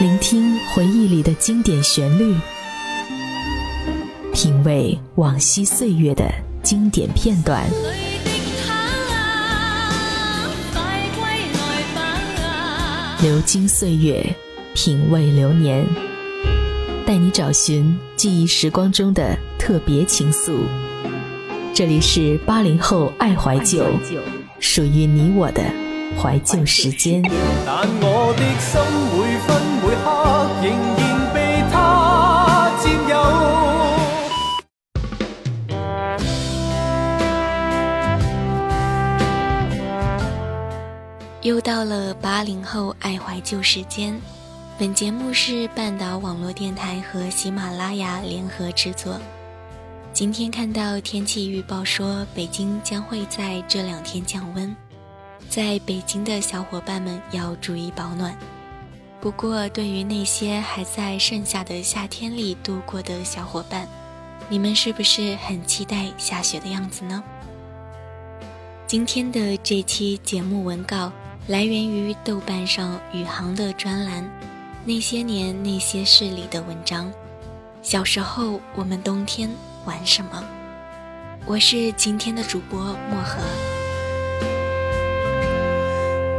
聆听回忆里的经典旋律，品味往昔岁月的经典片段。流金岁月，品味流年，带你找寻记忆时光中的特别情愫。这里是八零后爱怀旧，属于你我的怀旧时间。但我的心每分每刻仍然被他占有。又到了八零后爱怀旧时间，本节目是半岛网络电台和喜马拉雅联合制作。今天看到天气预报说，北京将会在这两天降温，在北京的小伙伴们要注意保暖。不过，对于那些还在盛夏的夏天里度过的小伙伴，你们是不是很期待下雪的样子呢？今天的这期节目文稿来源于豆瓣上宇航的专栏《那些年那些事》里的文章。小时候，我们冬天。玩什么？我是今天的主播漠河。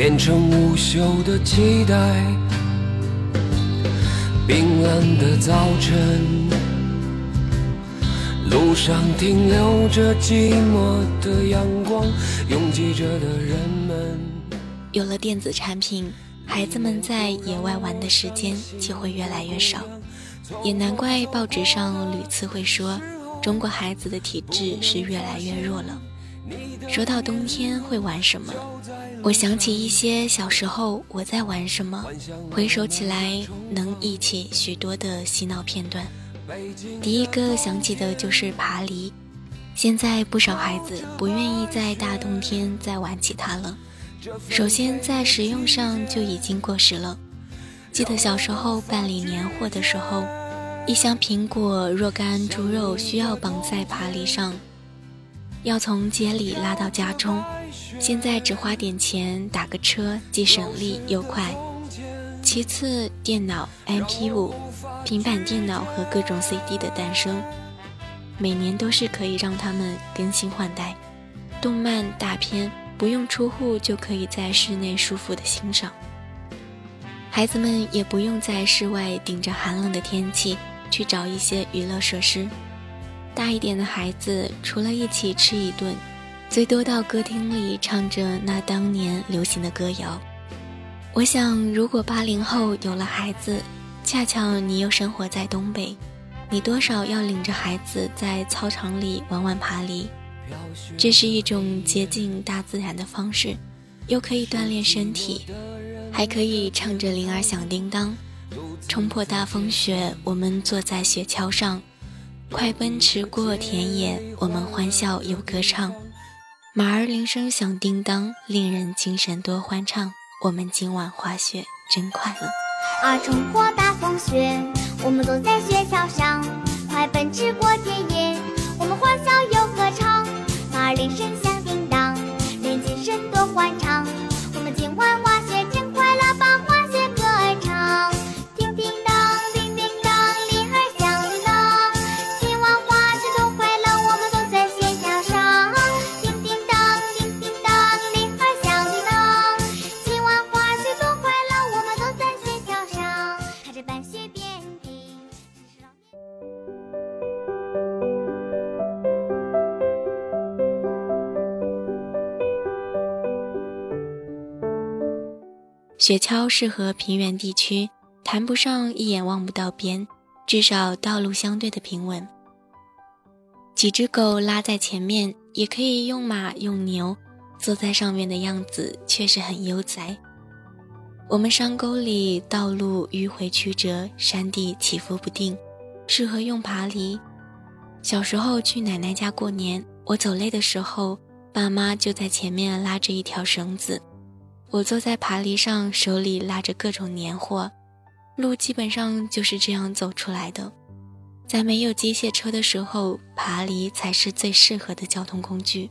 变成无休的期待。冰冷的早晨，路上停留着寂寞的阳光，拥挤着的人们。有了电子产品，孩子们在野外玩的时间就会越来越少，也难怪报纸上屡次会说。中国孩子的体质是越来越弱了。说到冬天会玩什么，我想起一些小时候我在玩什么，回首起来能忆起许多的洗脑片段。第一个想起的就是爬犁，现在不少孩子不愿意在大冬天再玩起它了。首先在实用上就已经过时了。记得小时候办理年货的时候。一箱苹果、若干猪肉需要绑在爬犁上，要从街里拉到家中。现在只花点钱打个车，既省力又快。其次，电脑、MP5、平板电脑和各种 CD 的诞生，每年都是可以让他们更新换代。动漫大片不用出户就可以在室内舒服的欣赏，孩子们也不用在室外顶着寒冷的天气。去找一些娱乐设施，大一点的孩子除了一起吃一顿，最多到歌厅里唱着那当年流行的歌谣。我想，如果八零后有了孩子，恰巧你又生活在东北，你多少要领着孩子在操场里玩玩爬犁，这是一种接近大自然的方式，又可以锻炼身体，还可以唱着铃儿响叮当。冲破大风雪，我们坐在雪橇上，快奔驰过田野，我们欢笑又歌唱。马儿铃声响叮当，令人精神多欢畅。我们今晚滑雪真快乐。啊，冲破大风雪，我们坐在雪橇上，快奔驰过田野，我们欢笑又歌唱。马儿铃声响叮当，令人精神多欢畅。雪橇适合平原地区，谈不上一眼望不到边，至少道路相对的平稳。几只狗拉在前面，也可以用马用牛，坐在上面的样子确实很悠哉。我们山沟里道路迂回曲折，山地起伏不定，适合用爬犁。小时候去奶奶家过年，我走累的时候，爸妈就在前面拉着一条绳子，我坐在爬犁上，手里拉着各种年货，路基本上就是这样走出来的。在没有机械车的时候，爬犁才是最适合的交通工具。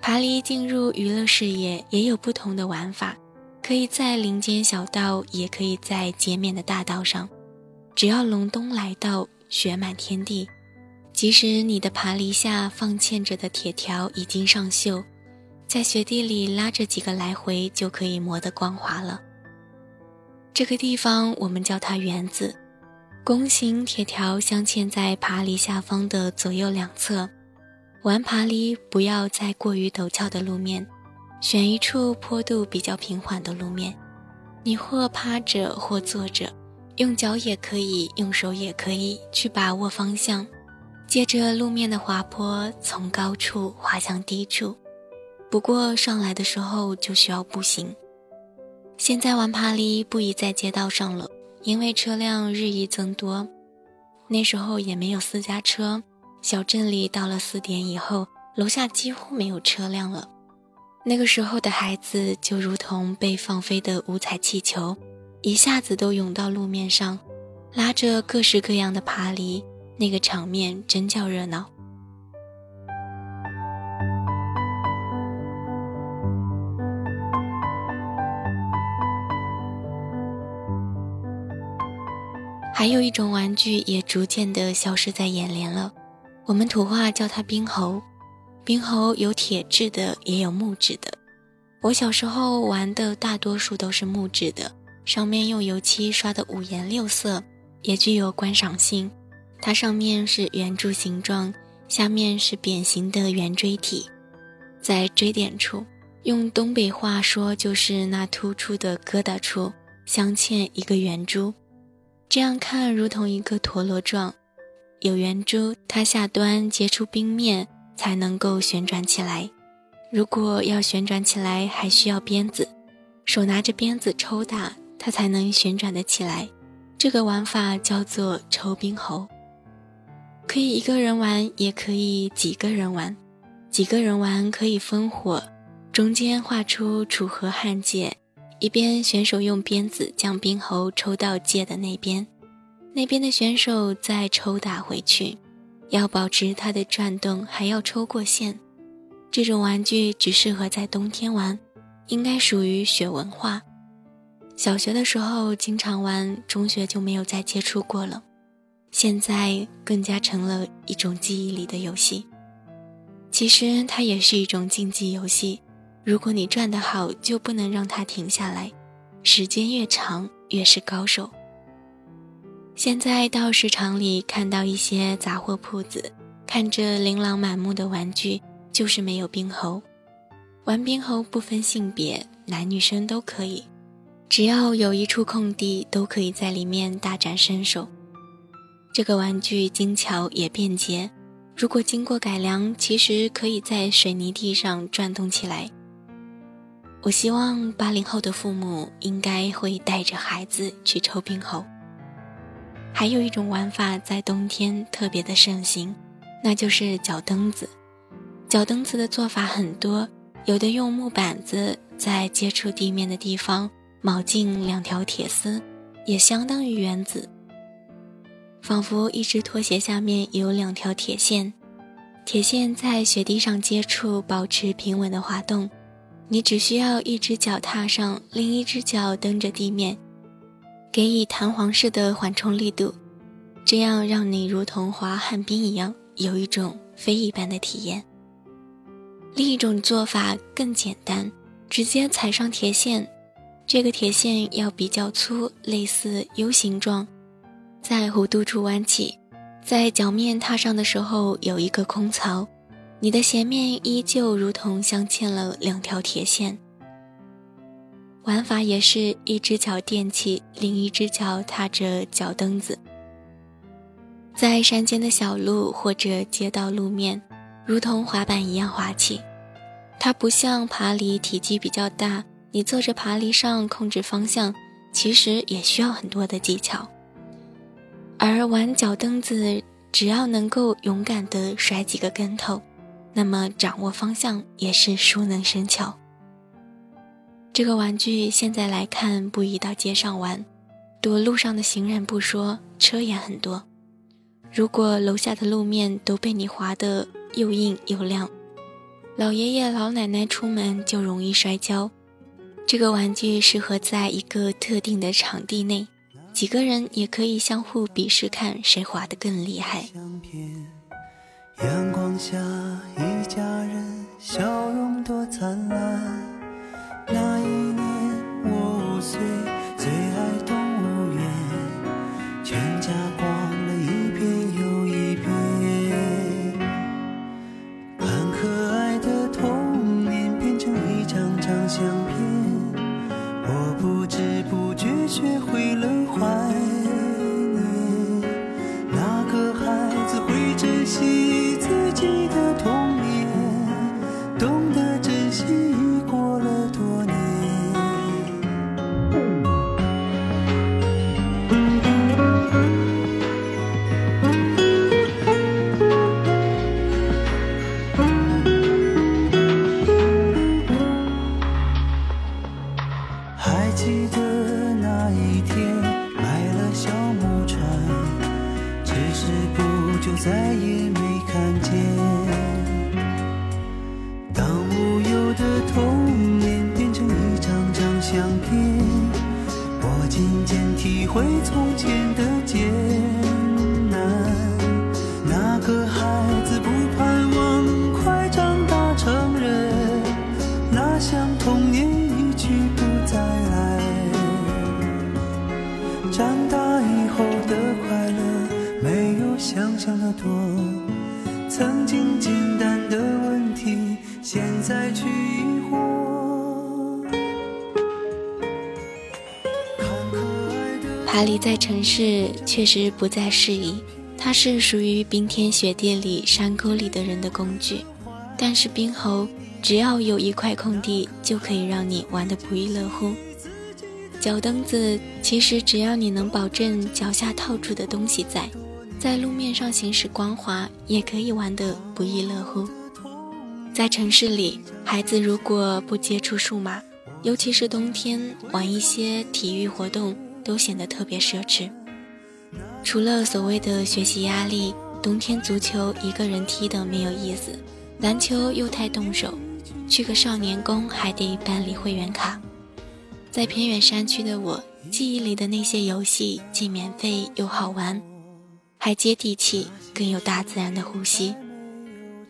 爬犁进入娱乐视野也有不同的玩法，可以在林间小道，也可以在街面的大道上。只要隆冬来到，雪满天地。即使你的爬犁下放嵌着的铁条已经上锈，在雪地里拉着几个来回就可以磨得光滑了。这个地方我们叫它园子，弓形铁条镶嵌在爬犁下方的左右两侧。玩爬犁不要在过于陡峭的路面，选一处坡度比较平缓的路面。你或趴着或坐着，用脚也可以，用手也可以去把握方向。借着路面的滑坡，从高处滑向低处。不过上来的时候就需要步行。现在玩爬犁不宜在街道上了，因为车辆日益增多。那时候也没有私家车，小镇里到了四点以后，楼下几乎没有车辆了。那个时候的孩子就如同被放飞的五彩气球，一下子都涌到路面上，拉着各式各样的爬犁。那个场面真叫热闹。还有一种玩具也逐渐的消失在眼帘了，我们土话叫它冰猴。冰猴有铁质的，也有木质的。我小时候玩的大多数都是木质的，上面用油漆刷的五颜六色，也具有观赏性。它上面是圆柱形状，下面是扁形的圆锥体，在锥点处，用东北话说就是那突出的疙瘩处，镶嵌一个圆珠，这样看如同一个陀螺状。有圆珠，它下端结出冰面，才能够旋转起来。如果要旋转起来，还需要鞭子，手拿着鞭子抽打，它才能旋转得起来。这个玩法叫做抽冰猴。可以一个人玩，也可以几个人玩。几个人玩可以分伙，中间画出楚河汉界，一边选手用鞭子将冰猴抽到界的那边，那边的选手再抽打回去，要保持它的转动，还要抽过线。这种玩具只适合在冬天玩，应该属于雪文化。小学的时候经常玩，中学就没有再接触过了。现在更加成了一种记忆里的游戏。其实它也是一种竞技游戏。如果你转得好，就不能让它停下来，时间越长越是高手。现在到市场里看到一些杂货铺子，看着琳琅满目的玩具，就是没有冰猴。玩冰猴不分性别，男女生都可以，只要有一处空地，都可以在里面大展身手。这个玩具精巧也便捷，如果经过改良，其实可以在水泥地上转动起来。我希望八零后的父母应该会带着孩子去抽冰猴。还有一种玩法在冬天特别的盛行，那就是脚蹬子。脚蹬子的做法很多，有的用木板子在接触地面的地方铆进两条铁丝，也相当于原子。仿佛一只拖鞋下面有两条铁线，铁线在雪地上接触，保持平稳的滑动。你只需要一只脚踏上，另一只脚蹬着地面，给予弹簧式的缓冲力度，这样让你如同滑旱冰一样，有一种飞一般的体验。另一种做法更简单，直接踩上铁线，这个铁线要比较粗，类似 U 形状。在弧度处弯起，在脚面踏上的时候有一个空槽，你的鞋面依旧如同镶嵌了两条铁线。玩法也是一只脚垫起，另一只脚踏着脚蹬子，在山间的小路或者街道路面，如同滑板一样滑起。它不像爬犁体积比较大，你坐着爬犁上控制方向，其实也需要很多的技巧。而玩脚蹬子，只要能够勇敢地甩几个跟头，那么掌握方向也是熟能生巧。这个玩具现在来看不宜到街上玩，躲路上的行人不说，车也很多。如果楼下的路面都被你滑得又硬又亮，老爷爷老奶奶出门就容易摔跤。这个玩具适合在一个特定的场地内，几个人也可以相互比试，看谁滑得更厉害。阳光下，一家人笑容多灿烂。那一渐渐体会从前的艰难哪个孩子不盼望快长大成人哪像童年一去不再来长大以后的快乐没有想象的多曾经简单的问题现在却爬犁在城市确实不再适宜，它是属于冰天雪地里、山沟里的人的工具。但是冰猴只要有一块空地，就可以让你玩得不亦乐乎。脚蹬子其实只要你能保证脚下套住的东西在，在路面上行驶光滑，也可以玩得不亦乐乎。在城市里，孩子如果不接触数码，尤其是冬天玩一些体育活动。都显得特别奢侈。除了所谓的学习压力，冬天足球一个人踢的没有意思，篮球又太动手，去个少年宫还得办理会员卡。在偏远山区的我，记忆里的那些游戏既免费又好玩，还接地气，更有大自然的呼吸。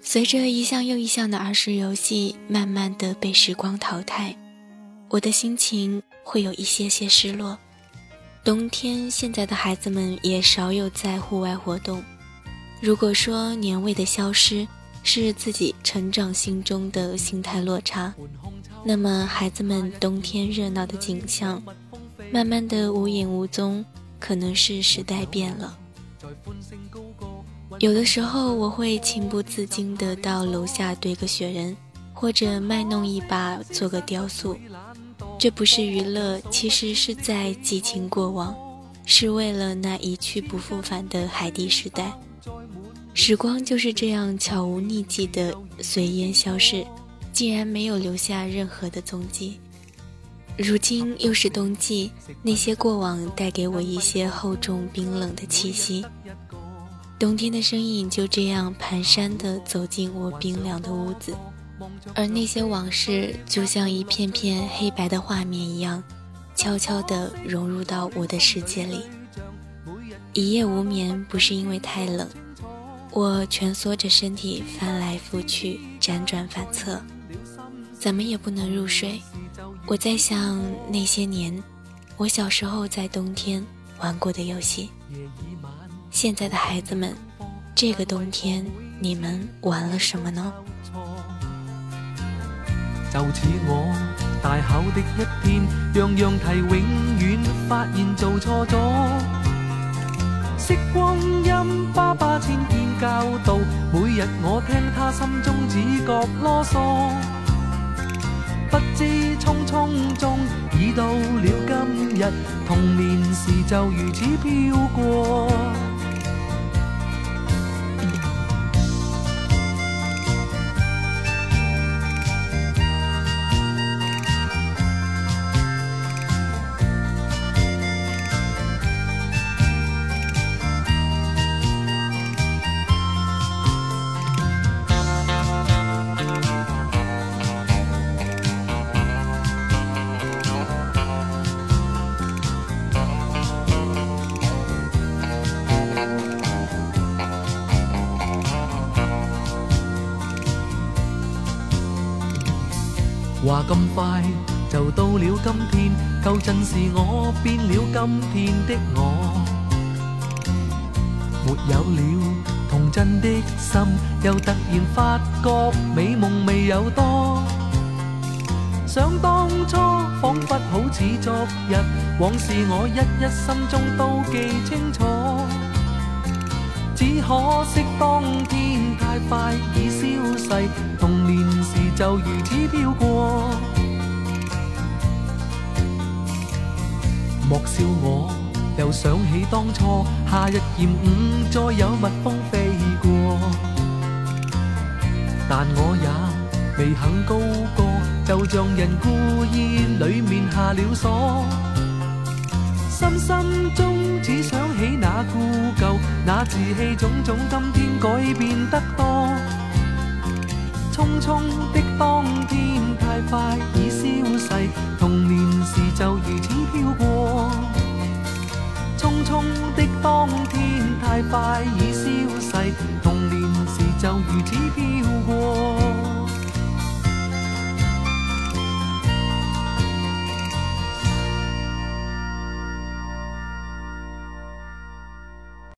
随着一项又一项的儿时游戏慢慢的被时光淘汰，我的心情会有一些些失落。冬天，现在的孩子们也少有在户外活动。如果说年味的消失是自己成长心中的心态落差，那么孩子们冬天热闹的景象，慢慢的无影无踪，可能是时代变了。有的时候，我会情不自禁的到楼下堆个雪人，或者卖弄一把做个雕塑。这不是娱乐，其实是在激情过往，是为了那一去不复返的海底时代。时光就是这样悄无匿迹的随烟消逝，竟然没有留下任何的踪迹。如今又是冬季，那些过往带给我一些厚重冰冷的气息。冬天的身影就这样蹒跚地走进我冰凉的屋子。而那些往事，就像一片片黑白的画面一样，悄悄地融入到我的世界里。一夜无眠，不是因为太冷，我蜷缩着身体翻来覆去，辗转反侧，怎么也不能入睡。我在想那些年，我小时候在冬天玩过的游戏。现在的孩子们，这个冬天你们玩了什么呢？就似我大考的一天，样样题永远发现做错咗。识光阴，爸爸千遍教导，每日我听他心中只觉啰嗦。不知匆匆中，已到了今日，童年时就如此飘过。咁快就到了今天，旧阵时我变了今天的我，没有了童真的心，又突然发觉美梦未有多。想当初仿佛好似昨日，往事我一一心中都记清楚。只可惜当天太快已消逝，童年时就如此飘过。莫笑我，又想起当初夏日炎午，再有蜜蜂飞过。但我也未肯高歌，就像人故意里面下了锁。心心中只想起那故旧，那稚气种种，今天改变得多。匆匆的当天太快已消逝，童年时就如此飘过。匆匆的当天太快已消逝，童年时就如此飘过。